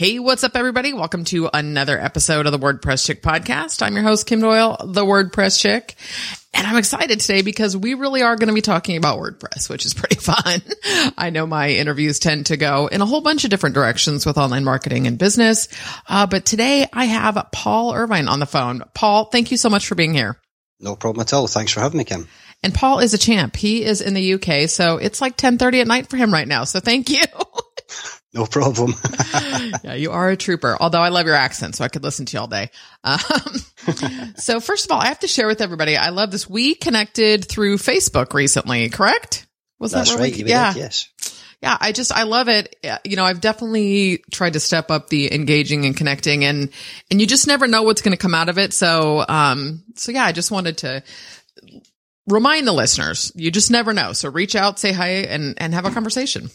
Hey, what's up, everybody? Welcome to another episode of the WordPress Chick podcast. I'm your host, Kim Doyle, the WordPress Chick. And I'm excited today because we really are going to be talking about WordPress, which is pretty fun. I know my interviews tend to go in a whole bunch of different directions with online marketing and business. Uh, but today I have Paul Irvine on the phone. Paul, thank you so much for being here. No problem at all. Thanks for having me, Kim. And Paul is a champ. He is in the UK, so it's like 1030 at night for him right now. So thank you. No problem. yeah, you are a trooper. Although I love your accent, so I could listen to you all day. Um, so first of all, I have to share with everybody. I love this. We connected through Facebook recently, correct? Was That's that right? We, yeah. Yes. Yeah, I just I love it. You know, I've definitely tried to step up the engaging and connecting, and and you just never know what's going to come out of it. So, um, so yeah, I just wanted to remind the listeners, you just never know. So reach out, say hi, and and have a conversation.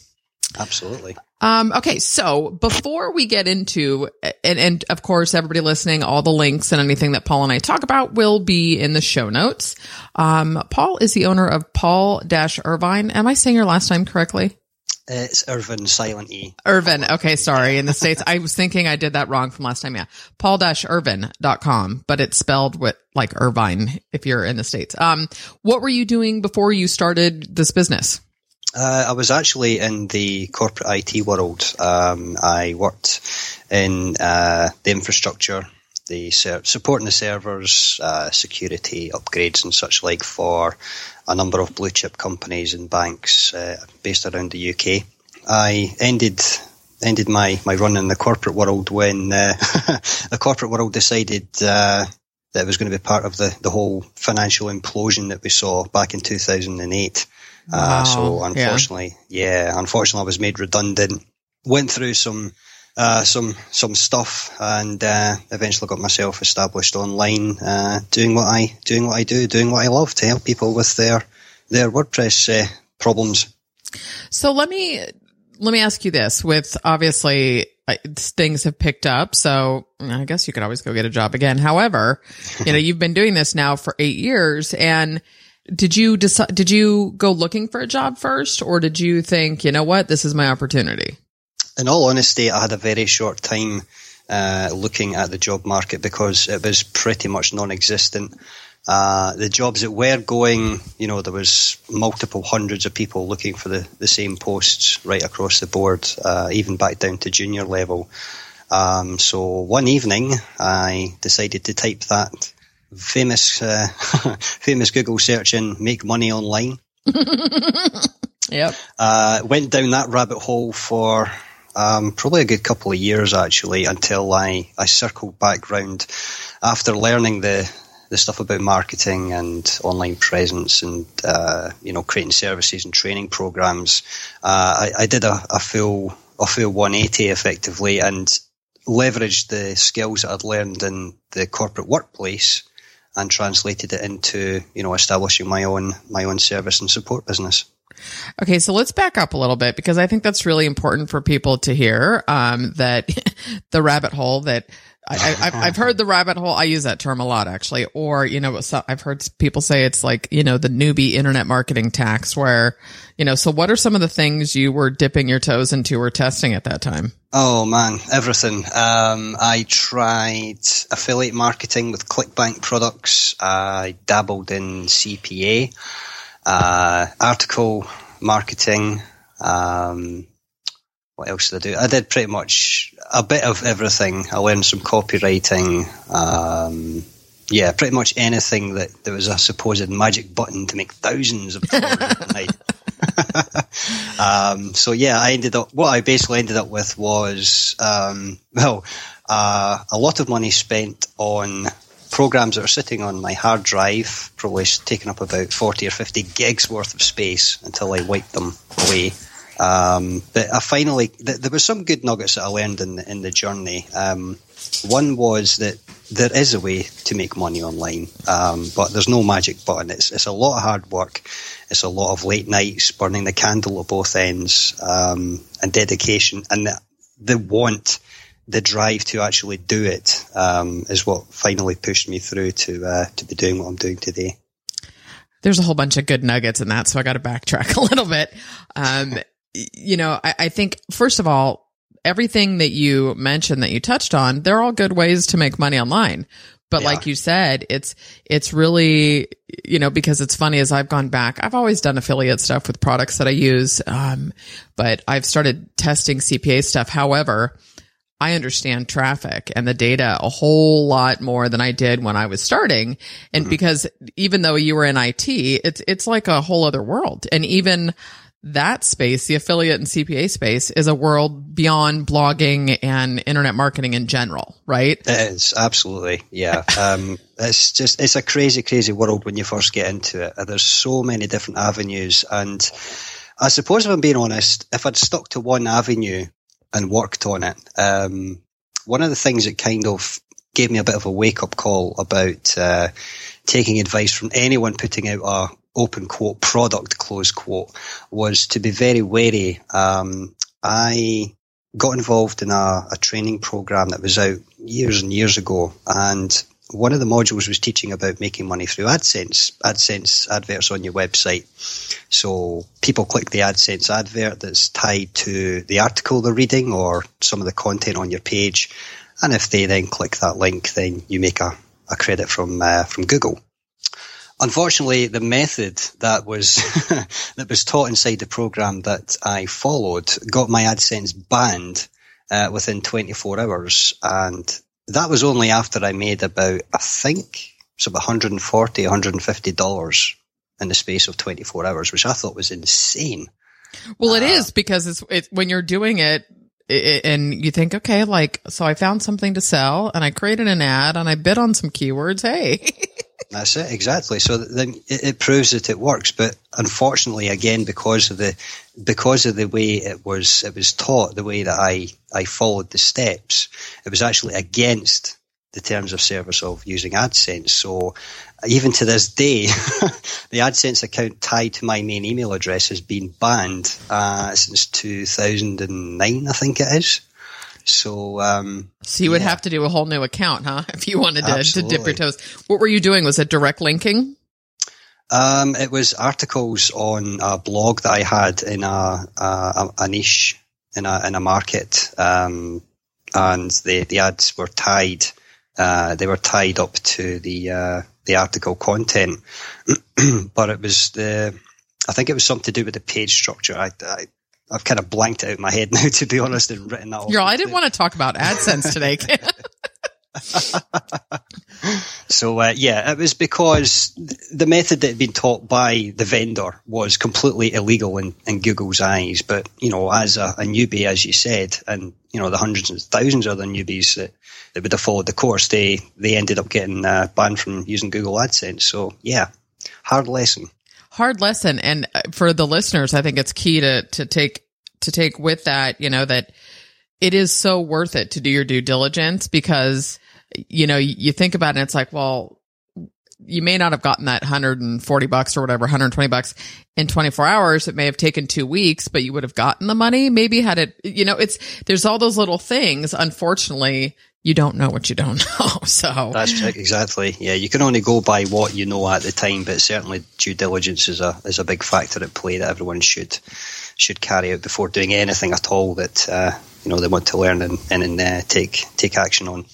Absolutely. Um, okay. So before we get into, and, and of course, everybody listening, all the links and anything that Paul and I talk about will be in the show notes. Um, Paul is the owner of Paul Dash Irvine. Am I saying your last name correctly? It's Irvin, silent E. Irvin. Okay. Sorry. In the States, I was thinking I did that wrong from last time. Yeah. Paul Dash Irvin.com, but it's spelled with like Irvine if you're in the States. Um, what were you doing before you started this business? Uh, I was actually in the corporate IT world. Um, I worked in uh, the infrastructure, the ser- supporting the servers, uh, security upgrades, and such like for a number of blue chip companies and banks uh, based around the UK. I ended ended my, my run in the corporate world when uh, the corporate world decided uh, that it was going to be part of the, the whole financial implosion that we saw back in 2008. Uh, wow. Uh, so unfortunately, yeah. yeah. unfortunately, I was made redundant. Went through some uh, some some stuff, and uh, eventually got myself established online, uh, doing what I doing what I do, doing what I love to help people with their their WordPress uh, problems. So let me let me ask you this: with obviously things have picked up, so I guess you could always go get a job again. However, you know you've been doing this now for eight years, and did you decide, did you go looking for a job first or did you think, you know what, this is my opportunity? In all honesty, I had a very short time uh, looking at the job market because it was pretty much non-existent. Uh, the jobs that were going, you know, there was multiple hundreds of people looking for the, the same posts right across the board, uh, even back down to junior level. Um, so one evening, I decided to type that famous uh, famous Google search in "make money online." yep. Uh, went down that rabbit hole for um, probably a good couple of years actually until I, I circled back round after learning the the stuff about marketing and online presence and uh, you know creating services and training programs. Uh, I, I, did a, a full a full 180 effectively and leveraged the skills that I'd learned in the corporate workplace and translated it into you know establishing my own my own service and support business. Okay, so let's back up a little bit because I think that's really important for people to hear um, that the rabbit hole that I, have heard the rabbit hole. I use that term a lot, actually. Or, you know, I've heard people say it's like, you know, the newbie internet marketing tax where, you know, so what are some of the things you were dipping your toes into or testing at that time? Oh man, everything. Um, I tried affiliate marketing with ClickBank products. I dabbled in CPA, uh, article marketing, um, what else did I do? I did pretty much a bit of everything. I learned some copywriting. Um, yeah, pretty much anything that there was a supposed magic button to make thousands of dollars um, so yeah, I ended up, what I basically ended up with was, um, well, uh, a lot of money spent on programs that are sitting on my hard drive, probably taking up about 40 or 50 gigs worth of space until I wiped them away. Um, but I finally, th- there were some good nuggets that I learned in the, in the journey. Um, one was that there is a way to make money online, um, but there's no magic button. It's it's a lot of hard work. It's a lot of late nights, burning the candle at both ends, um, and dedication, and the, the want, the drive to actually do it um, is what finally pushed me through to uh, to be doing what I'm doing today. There's a whole bunch of good nuggets in that, so I got to backtrack a little bit. Um, you know, I, I think first of all, everything that you mentioned that you touched on, they're all good ways to make money online. But Yeah. like you said, it's, it's really, you know, because it's funny as I've gone back, I've always done affiliate stuff with products that I use. Um, but I've started testing CPA stuff. However, I understand traffic and the data a whole lot more than I did when I was starting. And because even though you were in IT, it's, it's like a whole other world. And even that space, the affiliate and CPA space is a world beyond blogging and internet marketing in general, right? It is absolutely, yeah. Um, it's just it's a crazy, crazy world when you first get into it. Uh, There's so many different avenues, and I suppose if I'm being honest, if I'd stuck to one avenue and worked on it, um, one of the things that kind of gave me a bit of a wake up call about uh, taking advice from anyone putting out a open quote product close quote was to be very wary. Um, I got involved in a, a training program that was out years and years ago, and one of the modules was teaching about making money through AdSense, AdSense adverts on your website. So people click the AdSense advert that's tied to the article they're reading or some of the content on your page, and if they then click that link, then you make a, a credit from uh, from Google. Unfortunately, the method that was that was taught inside the program that I followed got my AdSense banned uh, within 24 hours, and that was only after I made about I think about 140, 150 dollars in the space of 24 hours, which I thought was insane. Well, it is because it's, it's when you're doing it and you think, okay, like, so I found something to sell and I created an ad and I bid on some keywords. Hey, That's it, exactly. So then it, it proves that it works. But unfortunately, again, because of the because of the way it was it was taught, the way that I I followed the steps, it was actually against the terms of service of using AdSense. So even to this day, the AdSense account tied to my main email address has been banned uh, since 2009, I think it is. So um, so you would Yeah. have to do a whole new account, huh? If you wanted to, to dip your toes. What were you doing? Was it direct linking? Um, it was articles on a blog that I had in a a, a niche in a in a market, um, and the the ads were tied. Uh, they were tied up to the uh, the article content, but it was the. I think it was something to do with the page structure. I, I I've kind of blanked out my head now, to be honest, and written that. Girl, I didn't want to talk about AdSense today. So uh, yeah, it was because the method that had been taught by the vendor was completely illegal in, in Google's eyes. But you know, as a, a newbie, as you said, and you know the hundreds and thousands of other newbies that, that would have followed the course, they they ended up getting uh, banned from using Google AdSense. So yeah, hard lesson. Hard lesson. And uh, for the listeners i think it's key to to take to take with that you know that it is so worth it to do your due diligence because you know you, think about it and it's like well you may not have gotten that 140 bucks or whatever 120 bucks in 24 hours. It may have taken 2 weeks but you would have gotten the money maybe had it you know it's there's all those little things unfortunately you don't know what you don't know so That's exactly. Yeah, you can only go by what you know at the time, but certainly due diligence is a is a big factor at play that everyone should should carry out before doing anything at all that uh, you know they want to learn and and uh, take take action on.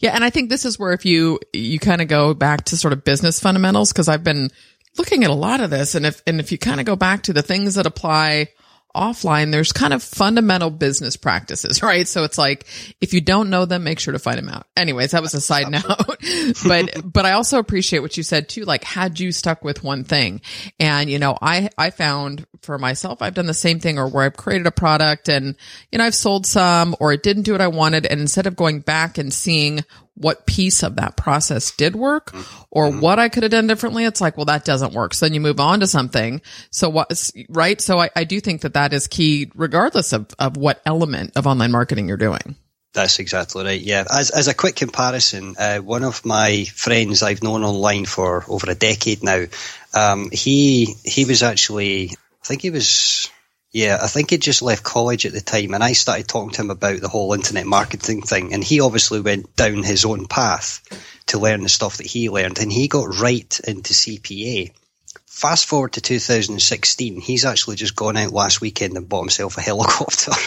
Yeah, and I think this is where if you you kind of go back to sort of business fundamentals because I've been looking at a lot of this and if and if you kind of go back to the things that apply offline there's kind of fundamental business practices right? So it's like if you don't know them make sure to find them out. Anyways that was a side note. but but i also appreciate what you said too like had you stuck with one thing. And you know i i found for myself i've done the same thing or where i've created a product and you know i've sold some or it didn't do what i wanted. And instead of going back and seeing what piece of that process did work or what I could have done differently. It's like, well, that doesn't work. So then you move on to something. So what, right? So I, I do think that that is key regardless of, of what element of online marketing you're doing. That's exactly right. Yeah. As as a quick comparison, uh, one of my friends I've known online for over a decade now, um, he he was actually, I think he was, yeah, I think he just left college at the time, and I started talking to him about the whole internet marketing thing, and he obviously went down his own path to learn the stuff that he learned, and he got right into CPA. Fast forward to 2016, he's actually just gone out last weekend and bought himself a helicopter.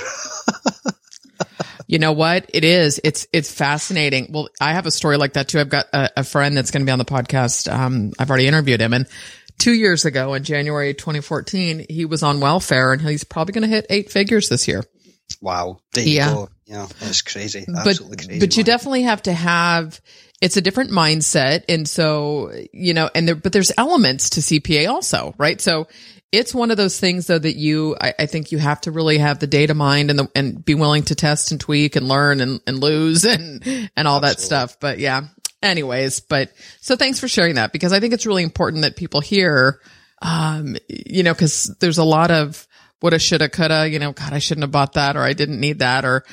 You know what? It is. It's it's fascinating. Well, I have a story like that too. I've got a, a friend that's going to be on the podcast. Um, I've already interviewed him, and two years ago in January 2014, he was on welfare, and he's probably going to hit eight figures this year. Wow. Yeah. go. Yeah, that's crazy. but crazy. but you definitely have to have it's a different mindset and so you know and there but there's elements to cpa also right so it's one of those things though that you i, I think you have to really have the data mind and the, and be willing to test and tweak and learn and, and lose and and all that stuff but yeah anyways but so thanks for sharing that because i think it's really important that people hear um you know because there's a lot of woulda shoulda coulda you know god i shouldn't have bought that or i didn't need that or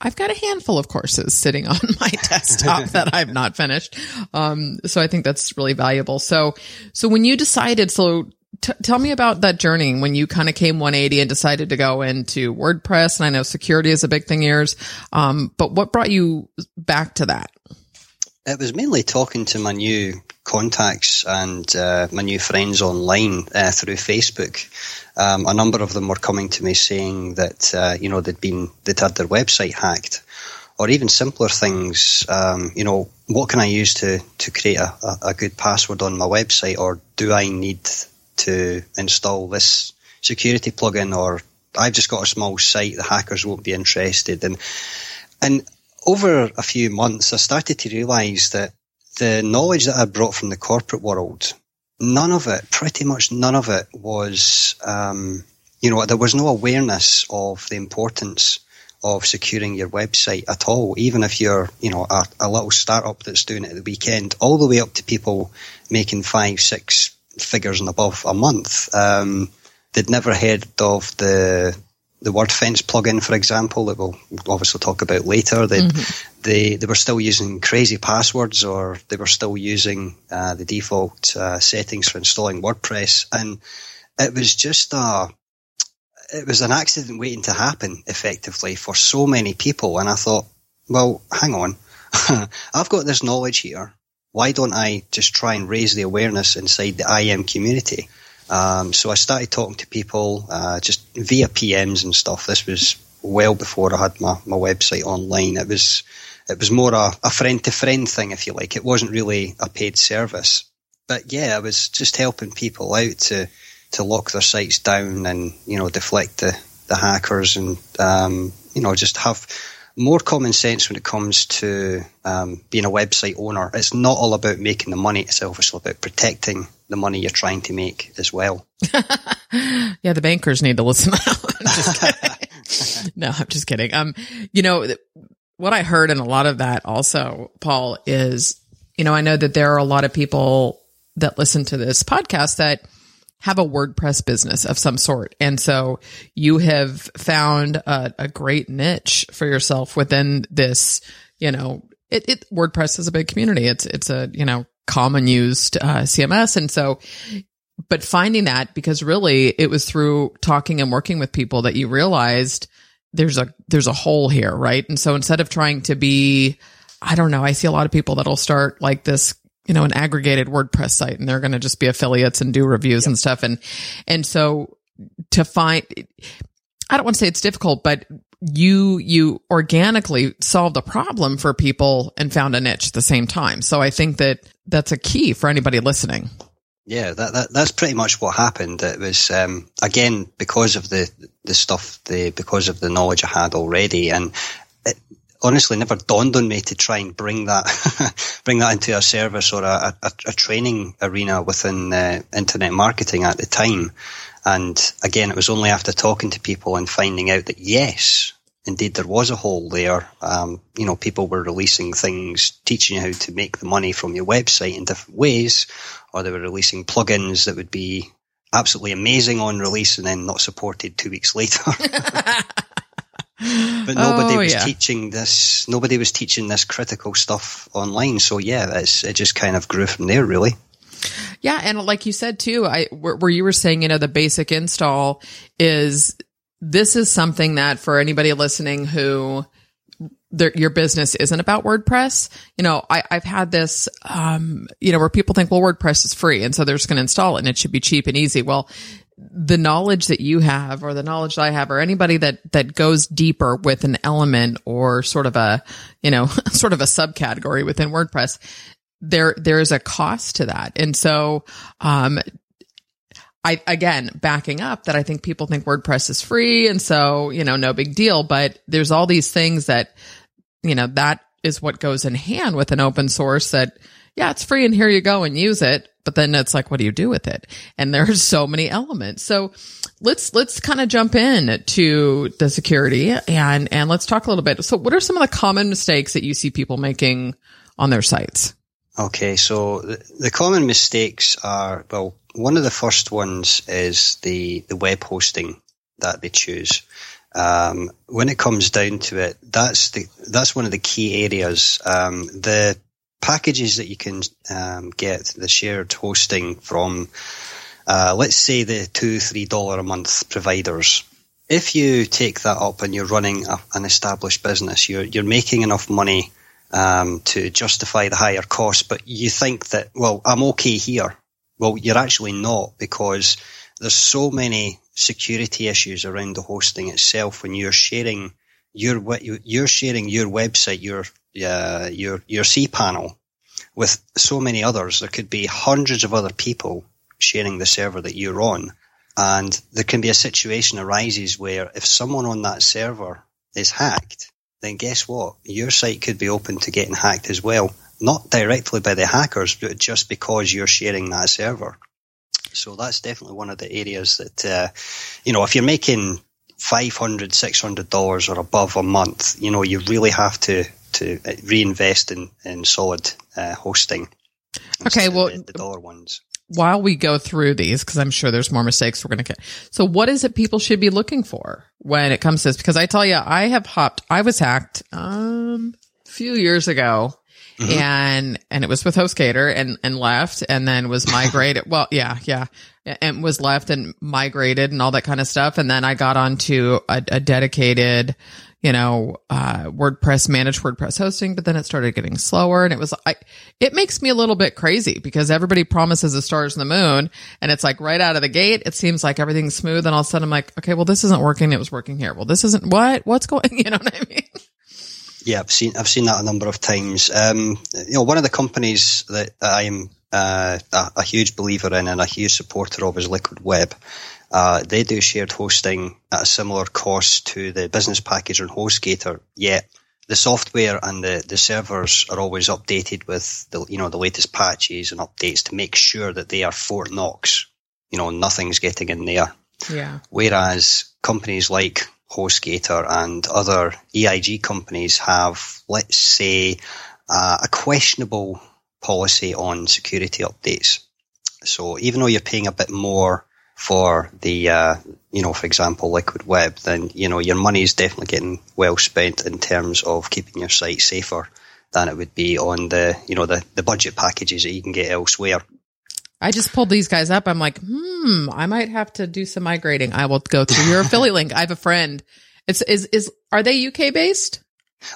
I've got a handful of courses sitting on my desktop that I've not finished. Um, so I think that's really valuable. So, so when you decided, so t- tell me about that journey when you kind of came 180 and decided to go into WordPress. And I know security is a big thing yours. Um, but what brought you back to that? It was mainly talking to my new contacts and uh, my new friends online uh, through Facebook. Um, a number of them were coming to me saying that uh, you know they'd been they'd had their website hacked, or even simpler things. Um, you know, what can I use to to create a, a, good password on my website, or do I need to install this security plugin, or I've just got a small site, the hackers won't be interested, and and over a few months, I started to realise that the knowledge that I brought from the corporate world, none of it, pretty much none of it, was, um, you know, there was no awareness of the importance of securing your website at all. Even if you're, you know, a, a little startup that's doing it at the weekend, all the way up to people making five, six figures and above a month. Um, they'd never heard of the the WordFence plugin, for example, that we'll obviously talk about later. They they they were still using crazy passwords, or they were still using uh, the default uh, settings for installing WordPress, and it was just a it was an accident waiting to happen, effectively, for so many people. And I thought, well, hang on, I've got this knowledge here. Why don't I just try and raise the awareness inside the IM community? Um, so I started talking to people uh, just via PMs and stuff. This was well before I had my, my website online. It was it was more a, friend to friend thing, if you like. It wasn't really a paid service. But yeah, I was just helping people out to to lock their sites down and you know deflect the the hackers and um, you know just have more common sense when it comes to um, being a website owner. It's not all about making the money; it's obviously about protecting the money you're trying to make as well. Yeah, the bankers need to listen out. I'm no, I'm just kidding. Um, you know, what I heard in a lot of that also, Paul, is, you know, I know that there are a lot of people that listen to this podcast that have a WordPress business of some sort. And so you have found a, a great niche for yourself within this, you know, it, it WordPress is a big community. It's, it's a, you know, common used uh, CMS. And so but finding that because really it was through talking and working with people that you realized there's a there's a hole here right? And so instead of trying to be i don't know i see a lot of people that'll start like this you know an aggregated wordpress site and they're going to just be affiliates and do reviews and stuff. And and so to find i don't want to say it's difficult but you you organically solved a problem for people and found a niche at the same time so i think that that's a key for anybody listening Yeah, that, that that's pretty much what happened. It was um, again because of the the stuff, the because of the knowledge I had already, and it honestly never dawned on me to try and bring that bring that into a service or a, a, a training arena within uh, internet marketing at the time. And again, it was only after talking to people and finding out that yes, indeed there was a hole there. Um, you know, people were releasing things, teaching you how to make the money from your website in different ways, or they were releasing plugins that would be absolutely amazing on release and then not supported two weeks later. but nobody Oh, was yeah. teaching this. Nobody was teaching this critical stuff online. So yeah, it's, it just kind of grew from there, really. Yeah, and like you said too, I where, you were saying, you know, the basic install is this is something that for anybody listening who their, your business isn't about WordPress, you know, I, I've had this, um, you know, where people think, well, WordPress is free, and so they're just going to install it, and it should be cheap and easy. Well, the knowledge that you have, or the knowledge that I have, or anybody that that goes deeper with an element or sort of a, you know, sort of a subcategory within WordPress, there there is a cost to that. And so um I again backing up that I think people think WordPress is free and so you know no big deal but there's all these things that you know that is what goes in hand with an open source that yeah it's free and here you go and use it but then it's like what do you do with it? And there's so many elements. So let's let's kind of jump in to the security and and let's talk a little bit. So what are some of the common mistakes that you see people making on their sites Okay, so the, common mistakes are well, one of the first ones is the the web hosting that they choose. Um, when it comes down to it, that's the that's one of the key areas. Um, the packages that you can um, get the shared hosting from, uh, let's say the two three dollar a month providers. If you take that up and you're running a, an established business, you're you're making enough money um, to justify the higher cost, but you think that, well, I'm okay here. Well, you're actually not because there's so many security issues around the hosting itself when you're sharing your you're sharing your website, your uh, your your cPanel with so many others. There could be hundreds of other people sharing the server that you're on, and there can be a situation arises where if someone on that server is hacked, then guess what? Your site could be open to getting hacked as well. Not directly by the hackers, but just because you're sharing that server. So that's definitely one of the areas that, uh, you know, if you're making $500, $600 or above a month, you know, you really have to, to reinvest in, in solid uh, hosting. Okay, well- the, the dollar ones. While we go through these, because I'm sure there's more mistakes we're going to get. So what is it people should be looking for when it comes to this? Because I tell you, I have hopped, I was hacked, um, a few years ago and, and it was with HostGator and, and left and then was migrated. well, yeah, yeah. And was left and migrated and all that kind of stuff. And then I got onto a, a dedicated, you know, uh, WordPress managed WordPress hosting, but then it started getting slower and it was, I, it makes me a little bit crazy because everybody promises the stars and the moon and it's like right out of the gate, it seems like everything's smooth. And all of a sudden I'm like, okay, well, this isn't working. It was working here. Well, this isn't what, what's going, you know what I mean? Yeah, I've seen I've seen that a number of times. Um, you know, one of the companies that I'm uh, a, a huge believer in and a huge supporter of is Liquid Web. Uh, they do shared hosting at a similar cost to the business package on HostGator. Yet the software and the, the servers are always updated with the you know the latest patches and updates to make sure that they are Fort Knox. You know, nothing's getting in there. Yeah. Whereas companies like HostGator and other EIG companies have, let's say, uh, a questionable policy on security updates. So even though you're paying a bit more for the, uh, you know, for example, Liquid Web, then, you know, your money is definitely getting well spent in terms of keeping your site safer than it would be on the, you know, the, the budget packages that you can get elsewhere. I just pulled these guys up. I'm like, hmm, I might have to do some migrating. I will go through your affiliate link. I have a friend. It's is is are they UK based?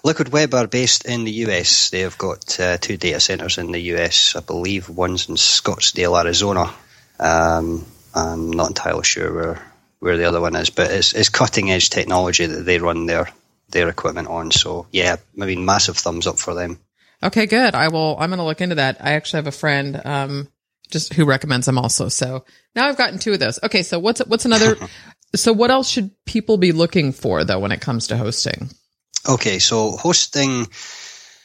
Liquid Web are based in the US. They have got uh, two data centers in the US. I believe one's in Scottsdale, Arizona. Um, I'm not entirely sure where, where the other one is, but it's, it's cutting edge technology that they run their their equipment on. So yeah, I mean, massive thumbs up for them. Okay, good. I will. I'm going to look into that. I actually have a friend, um, just who recommends them also. So now I've gotten two of those. Okay, so what's what's another? so what else should people be looking for though when it comes to hosting? Okay, so hosting,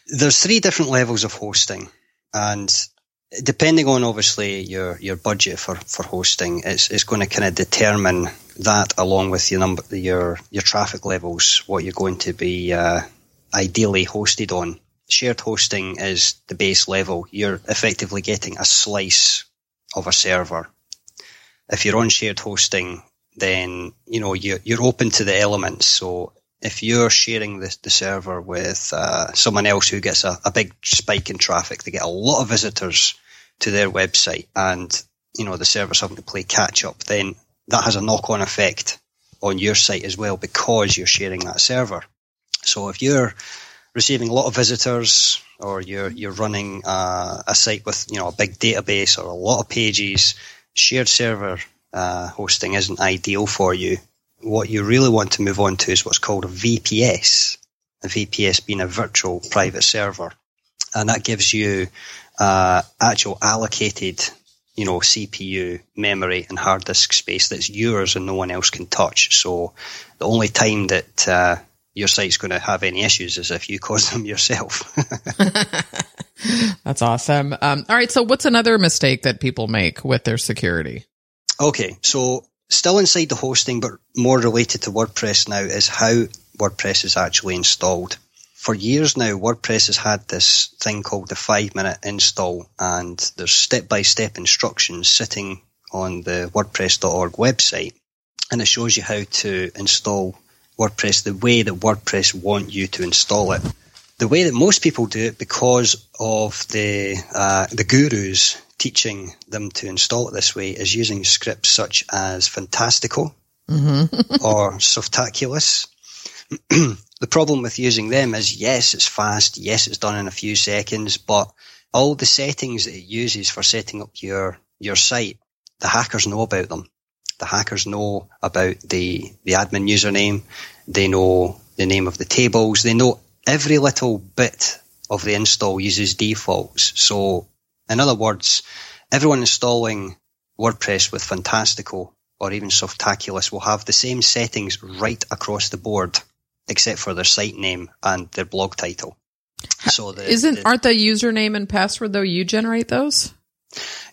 there's three different levels of hosting, and depending on obviously your your budget for for hosting, it's it's going to kind of determine that along with your number your your traffic levels, what you're going to be uh, ideally hosted on. Shared hosting is the base level. You're effectively getting a slice of a server. If you're on shared hosting, then you know you're, you're open to the elements. So if you're sharing the, the server with uh, someone else who gets a, a big spike in traffic, they get a lot of visitors to their website, and you know the server's having to play catch up, then that has a knock on effect on your site as well because you're sharing that server. So if you're receiving a lot of visitors or you're you're running a, a site with you know a big database or a lot of pages, shared server uh, hosting isn't ideal for you. What you really want to move on to is what's called a VPS. A VPS being a virtual private server, and that gives you uh, actual allocated you know, CPU, memory, and hard disk space that's yours and no one else can touch. So the only time that uh, your site's going to have any issues is if you cause them yourself. that's awesome. Um, all right. So what's another mistake that people make with their security? Okay. So still inside the hosting, but more related to WordPress now is how WordPress is actually installed for years now, WordPress has had this thing called the five minute install, and there's step by step instructions sitting on the WordPress.org website, and it shows you how to install WordPress the way that WordPress want you to install it. The way that most people do it, because of the uh, the gurus teaching them to install it this way, is using scripts such as Fantastico mm-hmm. or Softaculous. The problem with using them is yes, it's fast. Yes, it's done in a few seconds, but all the settings that it uses for setting up your, your site, the hackers know about them. The hackers know about the, the admin username. They know the name of the tables. They know every little bit of the install uses defaults. So in other words, everyone installing WordPress with Fantastico or even Softaculous will have the same settings right across the board except for their site name and their blog title. So the, isn't the, aren't the username and password though you generate those?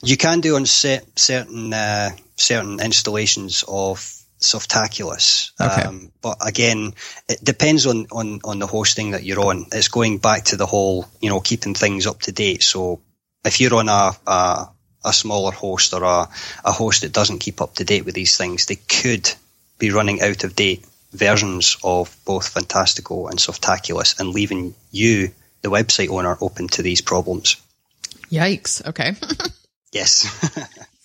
You can do on set, certain uh, certain installations of Softaculous, okay. um, but again, it depends on, on on the hosting that you're on. It's going back to the whole you know keeping things up to date. So if you're on a, a a smaller host or a, a host that doesn't keep up to date with these things, they could be running out of date versions of both Fantastico and Softaculous and leaving you, the website owner, open to these problems. Yikes. Okay. yes.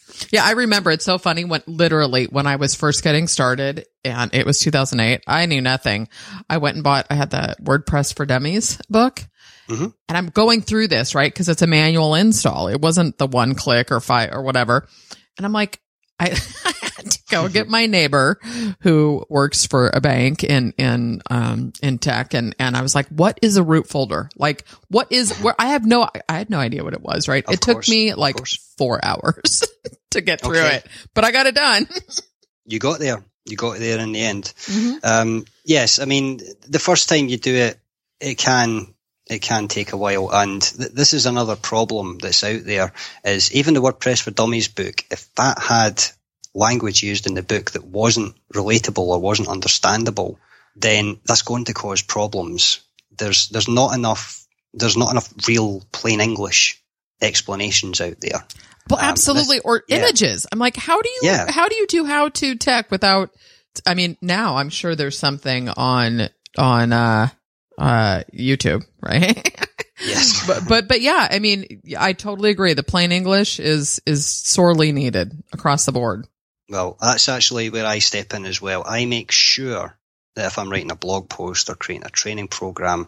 yeah, I remember it's so funny when literally when I was first getting started and it was 2008, I knew nothing. I went and bought, I had the WordPress for Dummies book. Mm-hmm. And I'm going through this, right? Cause it's a manual install. It wasn't the one click or five or whatever. And I'm like, I, to go get my neighbor who works for a bank in in um in tech. And and I was like what is a root folder? Like what is where I have no I had no idea what it was right? Of it course, took me like 4 hours to get through okay. it but I got it done. You got there. You got there in the end. Mm-hmm. um yes I mean the first time you do it it can it can take a while. And th- this is another problem that's out there is even the WordPress for Dummies book, if that had language used in the book that wasn't relatable or wasn't understandable, then that's going to cause problems. There's, there's not enough, there's not enough real plain English explanations out there. Well, um, absolutely. This, or yeah. images. I'm like, how do you, yeah. how do you do how to tech without, I mean, now I'm sure there's something on, on, uh, uh, YouTube, right? yes. but, but, but yeah, I mean, I totally agree. The plain English is, is sorely needed across the board. Well, that's actually where I step in as well. I make sure that if I'm writing a blog post or creating a training program,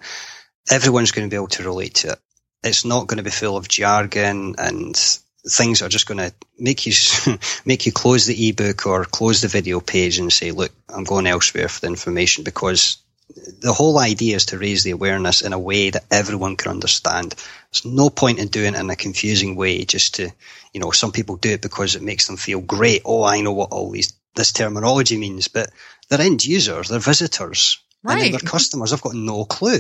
everyone's going to be able to relate to it. It's not going to be full of jargon and things that are just going to make you make you close the ebook or close the video page and say, "Look, I'm going elsewhere for the information," because the whole idea is to raise the awareness in a way that everyone can understand. There's no point in doing it in a confusing way just to, you know, some people do it because it makes them feel great. Oh, I know what all these, this terminology means, but they're end users, they're visitors, right. and they're customers. I've got no clue.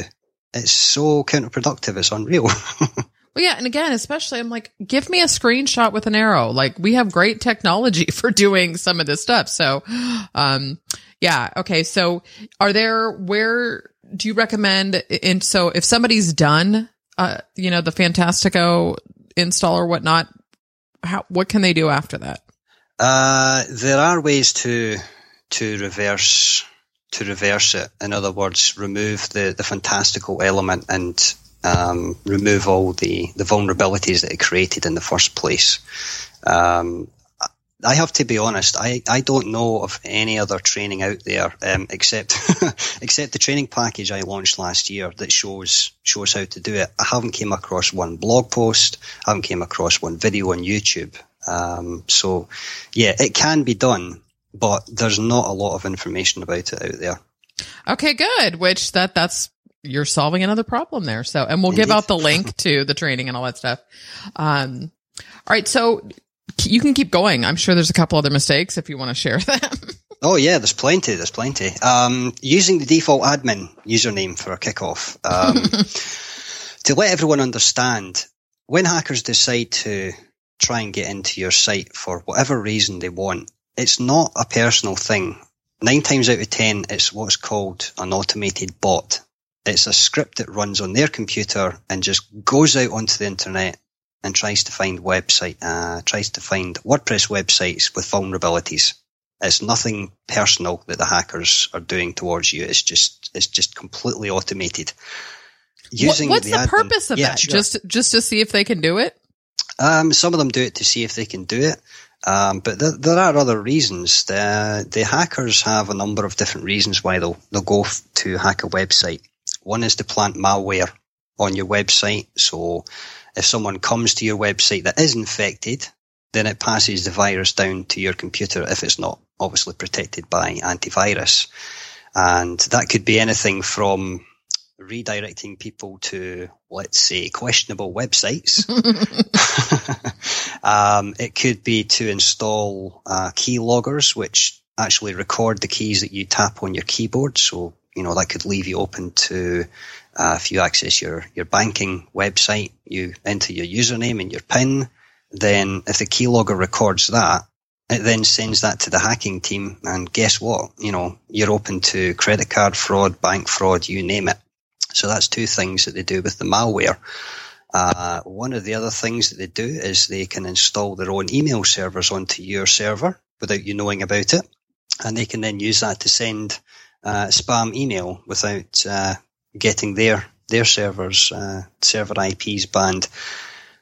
It's so counterproductive. It's unreal. Well, yeah. And again, especially I'm like, give me a screenshot with an arrow. Like we have great technology for doing some of this stuff. So, um, yeah. Okay. So are there, where do you recommend? And so if somebody's done, uh, you know, the Fantastico install or whatnot, how, what can they do after that? Uh, there are ways to, to reverse to reverse it. In other words, remove the, the Fantastico element and um, remove all the, the vulnerabilities that it created in the first place. Um, I have to be honest. I, I don't know of any other training out there um, except except the training package I launched last year that shows shows how to do it. I haven't came across one blog post. I haven't came across one video on YouTube. Um, so, yeah, it can be done, but there's not a lot of information about it out there. Okay, good. Which that that's you're solving another problem there. So, and we'll Indeed. give out the link to the training and all that stuff. Um, all right. So you can keep going. I'm sure there's a couple other mistakes if you want to share them. Oh yeah, there's plenty. There's plenty. Um, using the default admin username for a kickoff. Um, to let everyone understand, when hackers decide to try and get into your site for whatever reason they want, it's not a personal thing. Nine times out of ten, it's what's called an automated bot. It's a script that runs on their computer and just goes out onto the internet and tries to find website, uh, tries to find WordPress websites with vulnerabilities. It's nothing personal that the hackers are doing towards you. It's just, it's just completely automated. Using What's the, the purpose of yeah, that? Sure. Just, just to see if they can do it? Um, some of them do it to see if they can do it. Um, but there, there, are other reasons. The, the hackers have a number of different reasons why they'll, they'll go to hack a website. One is to plant malware on your website. So if someone comes to your website that is infected, then it passes the virus down to your computer if it's not obviously protected by antivirus. And that could be anything from redirecting people to, let's say, questionable websites. um, it could be to install uh, key loggers, which actually record the keys that you tap on your keyboard. So, you know, that could leave you open to, uh, if you access your, your banking website, you enter your username and your PIN. Then if the keylogger records that, it then sends that to the hacking team. And guess what? You know, you're open to credit card fraud, bank fraud, you name it. So that's two things that they do with the malware. Uh, one of the other things that they do is they can install their own email servers onto your server without you knowing about it. And they can then use that to send uh, spam email without uh, getting their their servers uh, server IPs banned.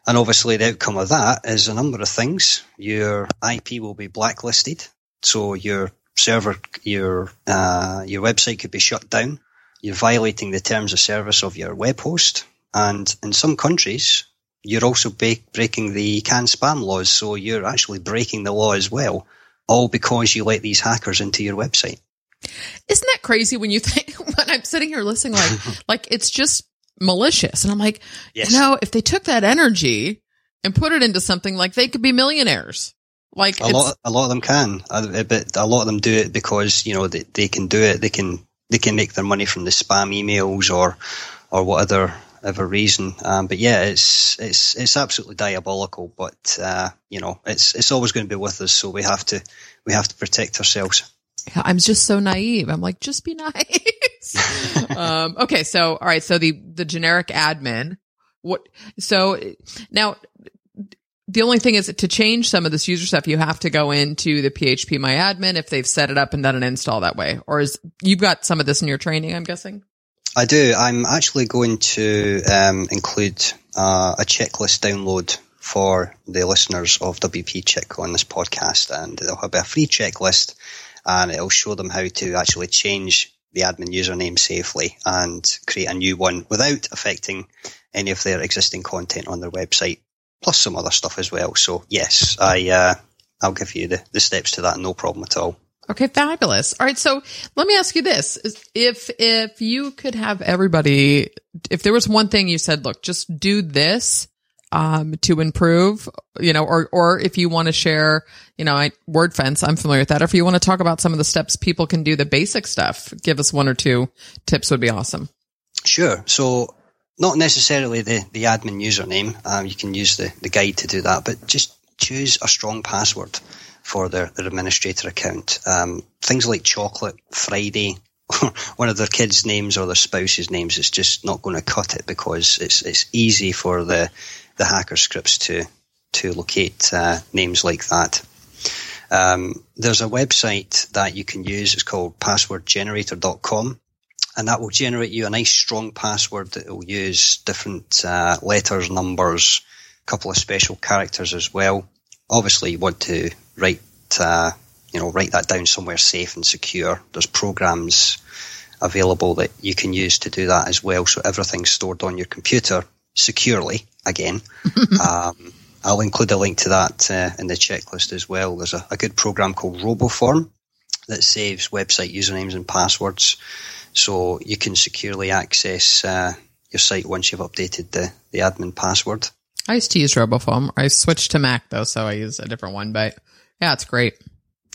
And obviously, the outcome of that is a number of things. Your IP will be blacklisted, so your server, your uh, your website could be shut down you're violating the terms of service of your web host. And in some countries, you're also breaking the CAN spam laws. So you're actually breaking the law as well, all because you let these hackers into your website. Isn't that crazy when you think, when I'm sitting here listening, like, like it's just malicious. And I'm like, yes. you know, if they took that energy and put it into something like they could be millionaires. Like a lot, a lot of them can, but a lot of them do it because, you know, they, they can do it. They can they can make their money from the spam emails or or whatever other reason. Um, but yeah, it's it's it's absolutely diabolical. But uh, you know, it's it's always going to be with us, so we have to we have to protect ourselves. I'm just so naive. I'm like, just be nice. um, okay, so all right, so the the generic admin. What? So now the only thing is to change some of this user stuff, you have to go into the PHP My Admin if they've set it up and done an install that way. Or is you've got some of this in your training, I'm guessing? I do. I'm actually going to um, include uh, a checklist download for the listeners of WP Chick on this podcast, and they'll be a free checklist, and it'll show them how to actually change the admin username safely and create a new one without affecting any of their existing content on their website plus some other stuff as well. So yes, I uh, I'll give you the, the steps to that, no problem at all. Okay, fabulous. All right, so let me ask you this: if if you could have everybody, if there was one thing you said, look, just do this um, to improve, you know, or or if you want to share, you know, I, WordFence, I'm familiar with that. Or if you want to talk about some of the steps people can do, the basic stuff, give us one or two tips would be awesome. Sure. So not necessarily the, the admin username. Um, you can use the, the guide to do that, but just choose a strong password for their, their administrator account. Um, things like chocolate, Friday, one of their kids' names or their spouse's names is just not going to cut it because it's it's easy for the the hacker scripts to to locate uh, names like that. Um, there's a website that you can use. It's called passwordgenerator.com. And that will generate you a nice strong password that will use different uh, letters, numbers, a couple of special characters as well. Obviously, you want to write, uh, you know, write that down somewhere safe and secure. There's programs available that you can use to do that as well. So everything's stored on your computer securely again. um, I'll include a link to that uh, in the checklist as well. There's a, a, good program called RoboForm that saves website usernames and passwords, so you can securely access uh, your site once you've updated the, the admin password. I used to use RoboForm. I switched to Mac though, so I use a different one. But yeah, it's great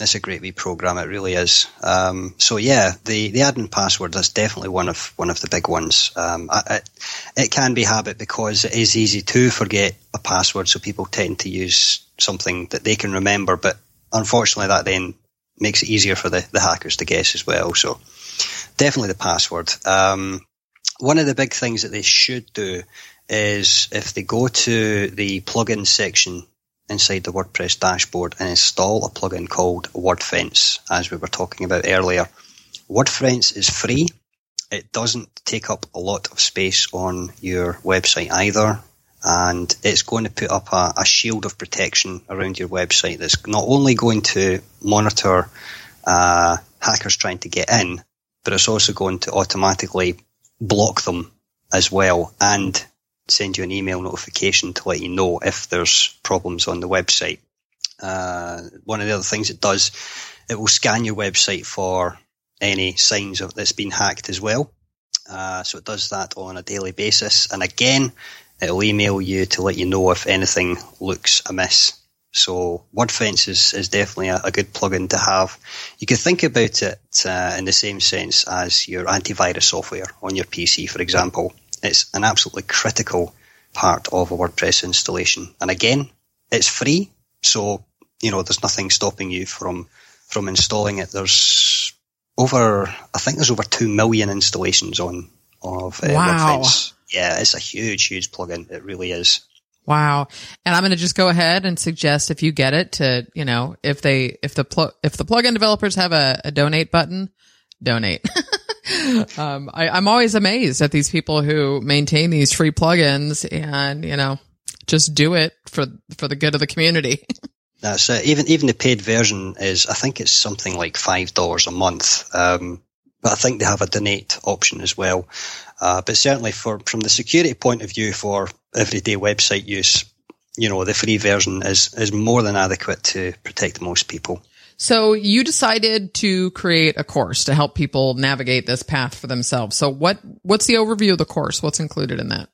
it's a great wee program. It really is. Um, so yeah, the, the admin password is definitely one of one of the big ones. Um, it, it can be habit because it is easy to forget a password. So people tend to use something that they can remember, but unfortunately, that then makes it easier for the, the hackers to guess as well. So definitely the password. Um, one of the big things that they should do is if they go to the plugin section inside the WordPress dashboard and install a plugin called WordFence, as we were talking about earlier. WordFence is free. It doesn't take up a lot of space on your website either. And it's going to put up a, a shield of protection around your website that's not only going to monitor uh, hackers trying to get in, but it's also going to automatically block them as well and send you an email notification to let you know if there's problems on the website. Uh, one of the other things it does, it will scan your website for any signs of that's been hacked as well. Uh, so it does that on a daily basis. And again, it'll email you to let you know if anything looks amiss. So WordFence is, is definitely a, a good plugin to have. You can think about it uh, in the same sense as your antivirus software on your PC, for example. It's an absolutely critical part of a WordPress installation. And again, it's free, so you know there's nothing stopping you from from installing it. There's over, I think there's over two million installations on of uh, wow. WordFence. Yeah, it's a huge, huge plugin. It really is. Wow. And I'm going to just go ahead and suggest if you get it to, you know, if they, if the, pl- if the plugin developers have a, a donate button, donate. um, I, I'm always amazed at these people who maintain these free plugins and, you know, just do it for, for the good of the community. That's it. Even, even the paid version is, I think it's something like $5 a month. Um, but I think they have a donate option as well. Uh, but certainly for, from the security point of view for everyday website use, you know, the free version is, is more than adequate to protect most people. So you decided to create a course to help people navigate this path for themselves. So what what's the overview of the course? What's included in that?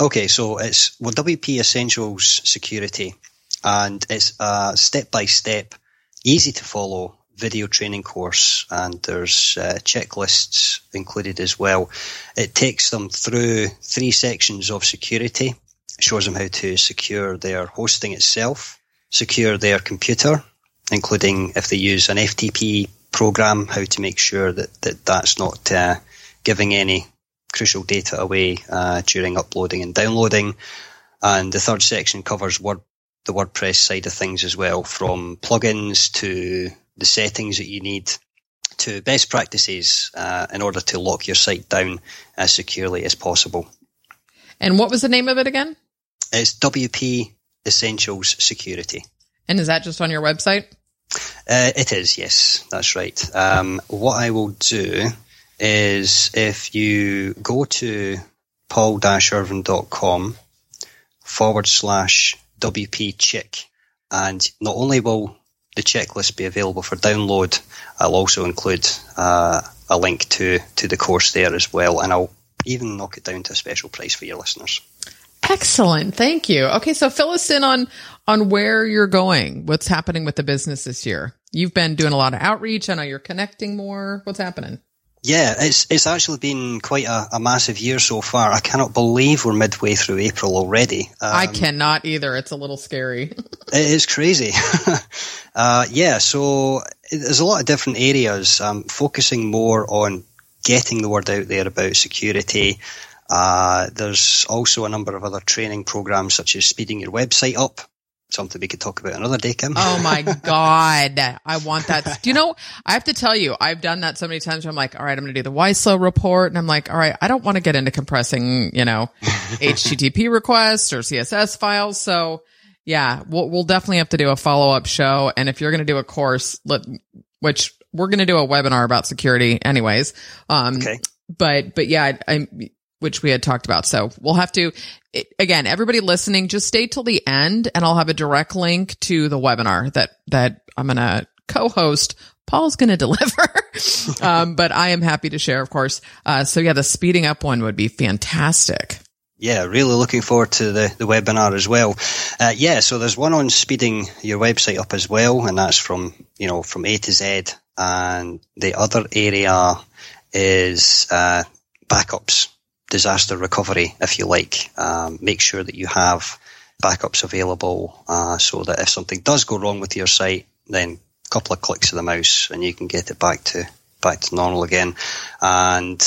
Okay, so it's well WP Essentials Security, and it's a step by step, easy to follow video training course, and there's uh, checklists included as well. It takes them through three sections of security. It shows them how to secure their hosting itself, secure their computer, including if they use an FTP program, how to make sure that, that that's not uh, giving any crucial data away uh, during uploading and downloading. And the third section covers Word, the WordPress side of things as well, from plugins to the settings that you need to best practices uh, in order to lock your site down as securely as possible. And what was the name of it again? It's WP Essentials Security. And is that just on your website? Uh, it is, yes, that's right. Um, what I will do is if you go to paul-irvine.com forward slash WP chick, and not only will the checklist be available for download, I'll also include uh, a link to, to the course there as well, and I'll even knock it down to a special price for your listeners. Excellent. Thank you. Okay. So fill us in on, on where you're going. What's happening with the business this year? You've been doing a lot of outreach. I know you're connecting more. What's happening? Yeah, it's it's actually been quite a, a, massive year so far. I cannot believe we're midway through April already. Um, I cannot either. It's a little scary. it is crazy. uh, yeah, so there's a lot of different areas. Um, focusing more on getting the word out there about security, uh, there's also a number of other training programs such as speeding your website up. something we could talk about another day, Kim. Oh my God. I want that. Do you know, I have to tell you, I've done that so many times where I'm like, all right, I'm going to do the YSlow report. And I'm like, all right, I don't want to get into compressing, you know, HTTP requests or CSS files. So yeah, we'll, we'll definitely have to do a follow up show. And if you're going to do a course, let, which we're going to do a webinar about security anyways. Um, Okay. but, but yeah, I, I, which we had talked about. So we'll have to, again, everybody listening, just stay till the end and I'll have a direct link to the webinar that, that I'm going to co-host. Paul's going to deliver. um, but I am happy to share, of course. Uh, so yeah, the speeding up one would be fantastic. Yeah, really looking forward to the, the webinar as well. Uh, yeah, so there's one on speeding your website up as well, and that's from, you know, from A to Z. And the other area is uh, backups, disaster recovery, if you like. Um, make sure that you have backups available uh, so that if something does go wrong with your site, then a couple of clicks of the mouse and you can get it back to back to normal again. And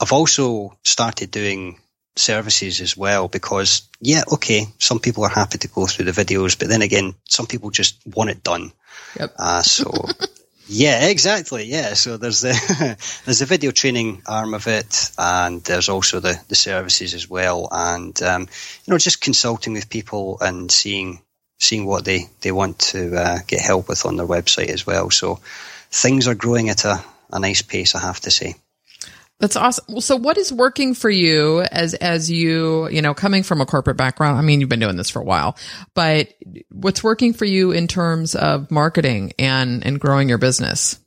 I've also started doing services as well because yeah, okay, some people are happy to go through the videos, but then again, some people just want it done. Yep. Uh, so yeah, exactly. Yeah. So there's the there's the video training arm of it, and there's also the the services as well, and um, you know just consulting with people and seeing seeing what they they want to uh, get help with on their website as well. So things are growing at a, a nice pace, I have to say. That's awesome. Well, so what is working for you as, as you, you know, coming from a corporate background? I mean, you've been doing this for a while, but what's working for you in terms of marketing and, and growing your business?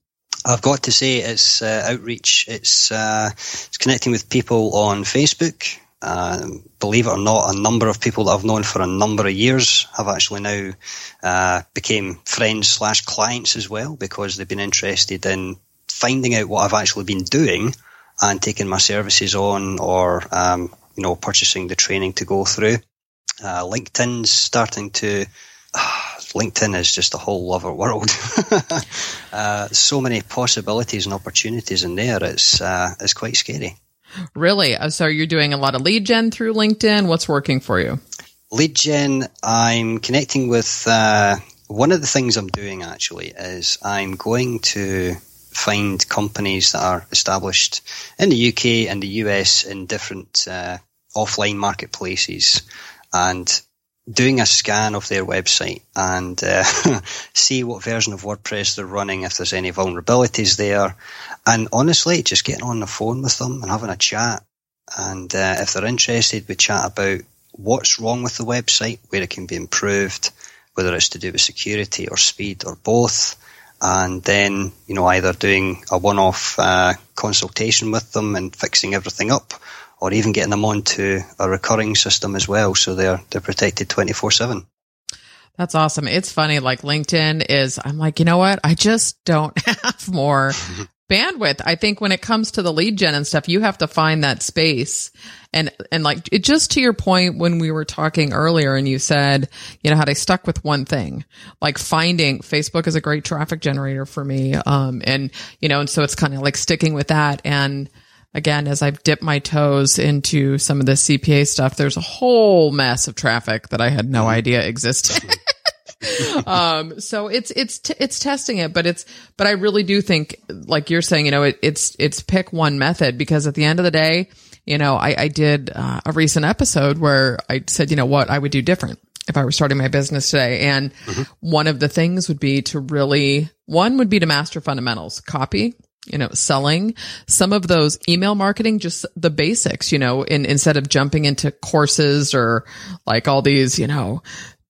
I've got to say it's uh, outreach. It's uh, it's connecting with people on Facebook. Um, believe it or not, a number of people that I've known for a number of years have actually now uh, became friends slash clients as well because they've been interested in finding out what I've actually been doing and taking my services on or um, you know purchasing the training to go through. Uh, LinkedIn's starting to. LinkedIn is just a whole other world. uh, so many possibilities and opportunities in there. It's uh, it's quite scary. Really? Uh, So you're doing a lot of lead gen through LinkedIn. What's working for you? Lead gen. I'm connecting with. Uh, one of the things I'm doing actually is I'm going to find companies that are established in the UK and the US in different uh, offline marketplaces and doing a scan of their website and uh, see what version of WordPress they're running, if there's any vulnerabilities there. And honestly, just getting on the phone with them and having a chat. And uh, if they're interested, we chat about what's wrong with the website, where it can be improved, whether it's to do with security or speed or both and then you know either doing a one-off uh, consultation with them and fixing everything up, or even getting them onto a recurring system as well, so they're they're protected twenty four seven. That's awesome. It's funny. Like LinkedIn is, I'm like, you know what? I just don't have more bandwidth. I think when it comes to the lead gen and stuff, you have to find that space. And, and like it just to your point when we were talking earlier and you said, you know, had I stuck with one thing, like finding Facebook is a great traffic generator for me. Um, and, you know, and so it's kind of like sticking with that. And, again, as I've dipped my toes into some of the CPA stuff, there's a whole mess of traffic that I had no idea existed. um, so it's, it's, t- it's testing it, but it's, but I really do think, like you're saying, you know, it, it's, it's pick one method because at the end of the day, you know, I, I did uh, a recent episode where I said, you know, what I would do different if I were starting my business today. And one of the things would be to really, one would be to master fundamentals, copy, you know, selling some of those email marketing, just the basics, you know, in, instead of jumping into courses or like all these, you know,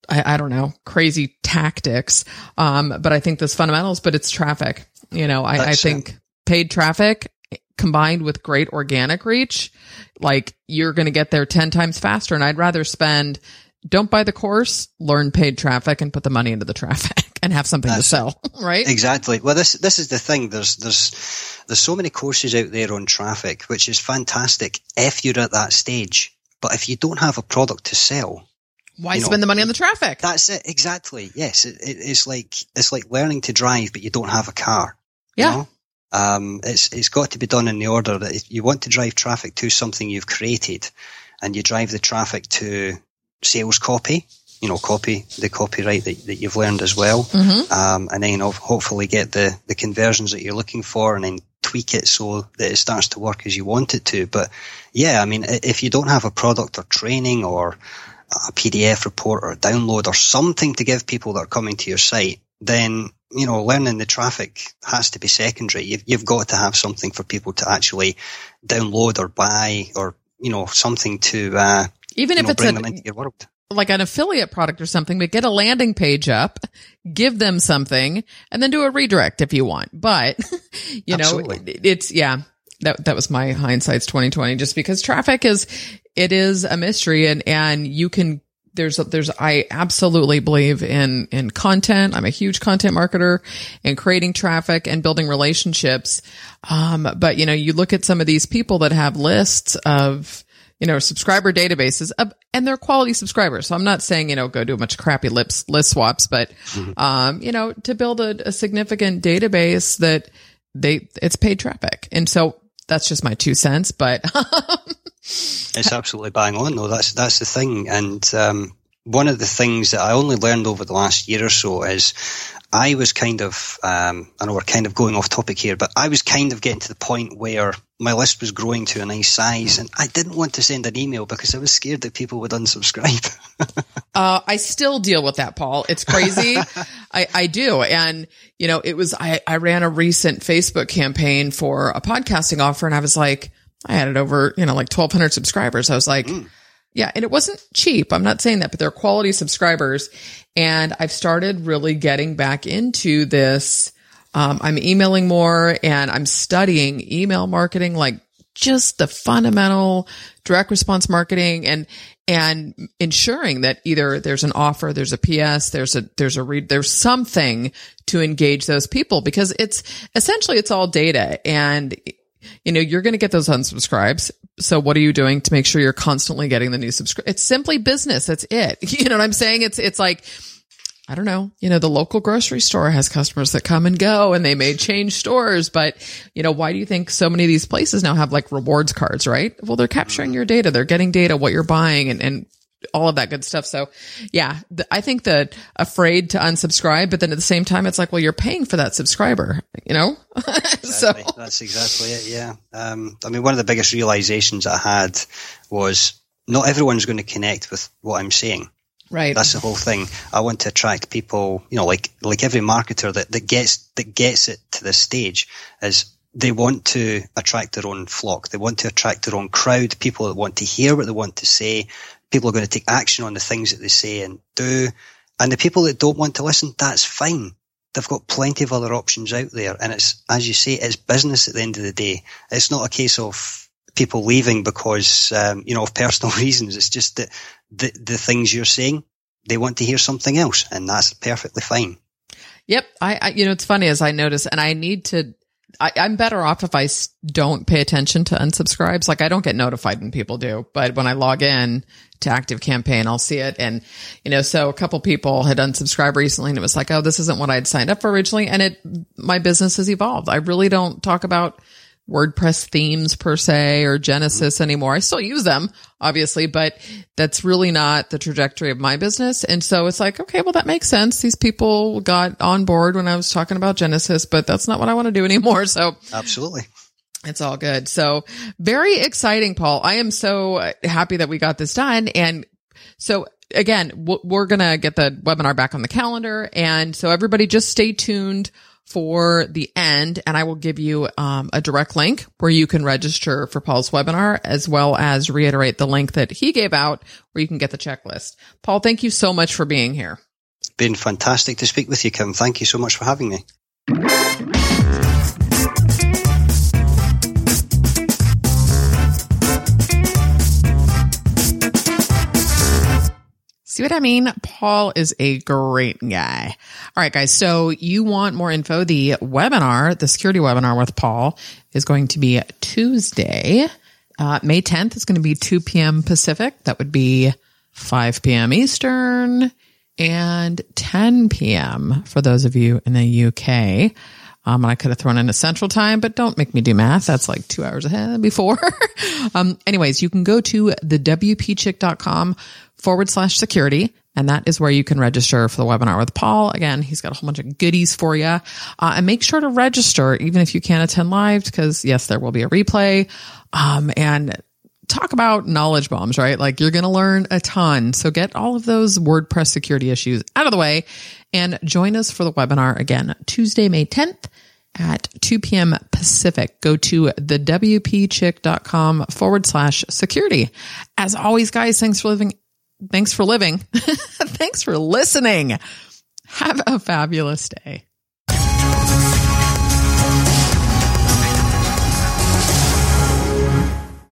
I, I don't know, crazy tactics. Um, but I think this fundamentals, but it's traffic. You know, I, I it. think paid traffic combined with great organic reach, like you're going to get there 10 times faster. And I'd rather spend, don't buy the course, learn paid traffic and put the money into the traffic and have something That's to sell. Right. Exactly. Well, this this is the thing. There's there's there's so many courses out there on traffic, which is fantastic if you're at that stage. But if you don't have a product to sell, Why you know, spend the money on the traffic? that's it. Exactly. Yes, it, it, it's like it's like learning to drive, but you don't have a car. you Yeah. know? Um, it's it's got to be done in the order that if you want to drive traffic to something you've created, and you drive the traffic to sales copy, you know, copy the copyright that, that you've learned as well, mm-hmm. um, and then hopefully get the the conversions that you're looking for, and then tweak it so that it starts to work as you want it to. But yeah, I mean, if you don't have a product or training or a PDF report or download or something to give people that are coming to your site, then you know, learning the traffic has to be secondary. You've, you've got to have something for people to actually download or buy or, you know, something to, uh, even if know, it's bring a, them into your world. Like an affiliate product or something, but get a landing page up, give them something and then do a redirect if you want. But, you Absolutely. know, it, it's, yeah, that, that was my hindsight's 2020 just because traffic is, it is a mystery and, and you can there's there's I absolutely believe in in content. I'm a huge content marketer and creating traffic and building relationships. Um, but you know, you look at some of these people that have lists of you know subscriber databases of, and they're quality subscribers. So I'm not saying you know go do a bunch of crappy lips list swaps, but mm-hmm. um, you know to build a, a significant database that they it's paid traffic, and so that's just my two cents, but it's absolutely bang on though. That's that's the thing. And um, one of the things that I only learned over the last year or so is I was kind of, um, I know we're kind of going off topic here, but I was kind of getting to the point where my list was growing to a nice size and I didn't want to send an email because I was scared that people would unsubscribe. uh, I still deal with that, Paul. It's crazy. I, I do. And, you know, it was, I, I ran a recent Facebook campaign for a podcasting offer and I was like, I had it over, you know, like 1200 subscribers. I was like, mm. yeah, and it wasn't cheap. I'm not saying that, but they're quality subscribers. And I've started really getting back into this. Um, I'm emailing more and I'm studying email marketing, like just the fundamental direct response marketing and, and ensuring that either there's an offer, there's a PS, there's a, there's a read, there's something to engage those people because it's essentially it's all data and you know, you're going to get those unsubscribes. So what are you doing to make sure you're constantly getting the new subscribe? It's simply business. That's it. You know what I'm saying? It's, it's like, I don't know, you know, the local grocery store has customers that come and go and they may change stores, but you know, why do you think so many of these places now have like rewards cards, right? Well, they're capturing your data. They're getting data, what you're buying and, and all of that good stuff. So yeah, I think that afraid to unsubscribe, but then at the same time, it's like, well, you're paying for that subscriber, you know? Exactly. so that's exactly it. Yeah. Um, I mean, one of the biggest realizations I had was not everyone's going to connect with what I'm saying. Right. That's the whole thing. I want to attract people, you know, like, like every marketer that, that gets, that gets it to this stage is they want to attract their own flock. They want to attract their own crowd, people that want to hear what they want to say, people are going to take action on the things that they say and do. And the people that don't want to listen, that's fine. They've got plenty of other options out there. And it's, as you say, it's business at the end of the day. It's not a case of people leaving because, um, you know, of personal reasons. It's just that the, the things you're saying, they want to hear something else and that's perfectly fine. Yep. I, I, you know, it's funny as I notice and I need to I, am better off if I don't pay attention to unsubscribes. Like I don't get notified when people do, but when I log in to Active Campaign, I'll see it. And, you know, so a couple people had unsubscribed recently and it was like, oh, this isn't what I'd signed up for originally. And it, my business has evolved. I really don't talk about WordPress themes per se or Genesis mm-hmm. anymore. I still use them, obviously, but that's really not the trajectory of my business. And so it's like, okay, well, that makes sense. These people got on board when I was talking about Genesis, but that's not what I want to do anymore. So absolutely. It's all good. So very exciting, Paul. I am so happy that we got this done. And so again, we're going to get the webinar back on the calendar. And so everybody just stay tuned for the end and I will give you um, a direct link where you can register for Paul's webinar as well as reiterate the link that he gave out where you can get the checklist. Paul, thank you so much for being here. Been fantastic to speak with you, Kim. Thank you so much for having me. See what I mean? Paul is a great guy. All right, guys. So you want more info? The webinar, the security webinar with Paul is going to be Tuesday. Uh, May 10th is going to be 2 p.m. Pacific. That would be 5 p.m. Eastern and 10 p.m. for those of you in the UK. Um, I could have thrown in a central time, but don't make me do math. That's like two hours ahead before. um, anyways, you can go to the WPChick.com forward slash security. And that is where you can register for the webinar with Paul. Again, he's got a whole bunch of goodies for you. Uh, and make sure to register, even if you can't attend live, because yes, there will be a replay. Um, and talk about knowledge bombs, right? Like you're going to learn a ton. So get all of those WordPress security issues out of the way and join us for the webinar again, Tuesday, May 10th at 2 p.m. Pacific. Go to thewpchick.com forward slash security. As always, guys, thanks for living. Thanks for living. thanks for listening. Have a fabulous day.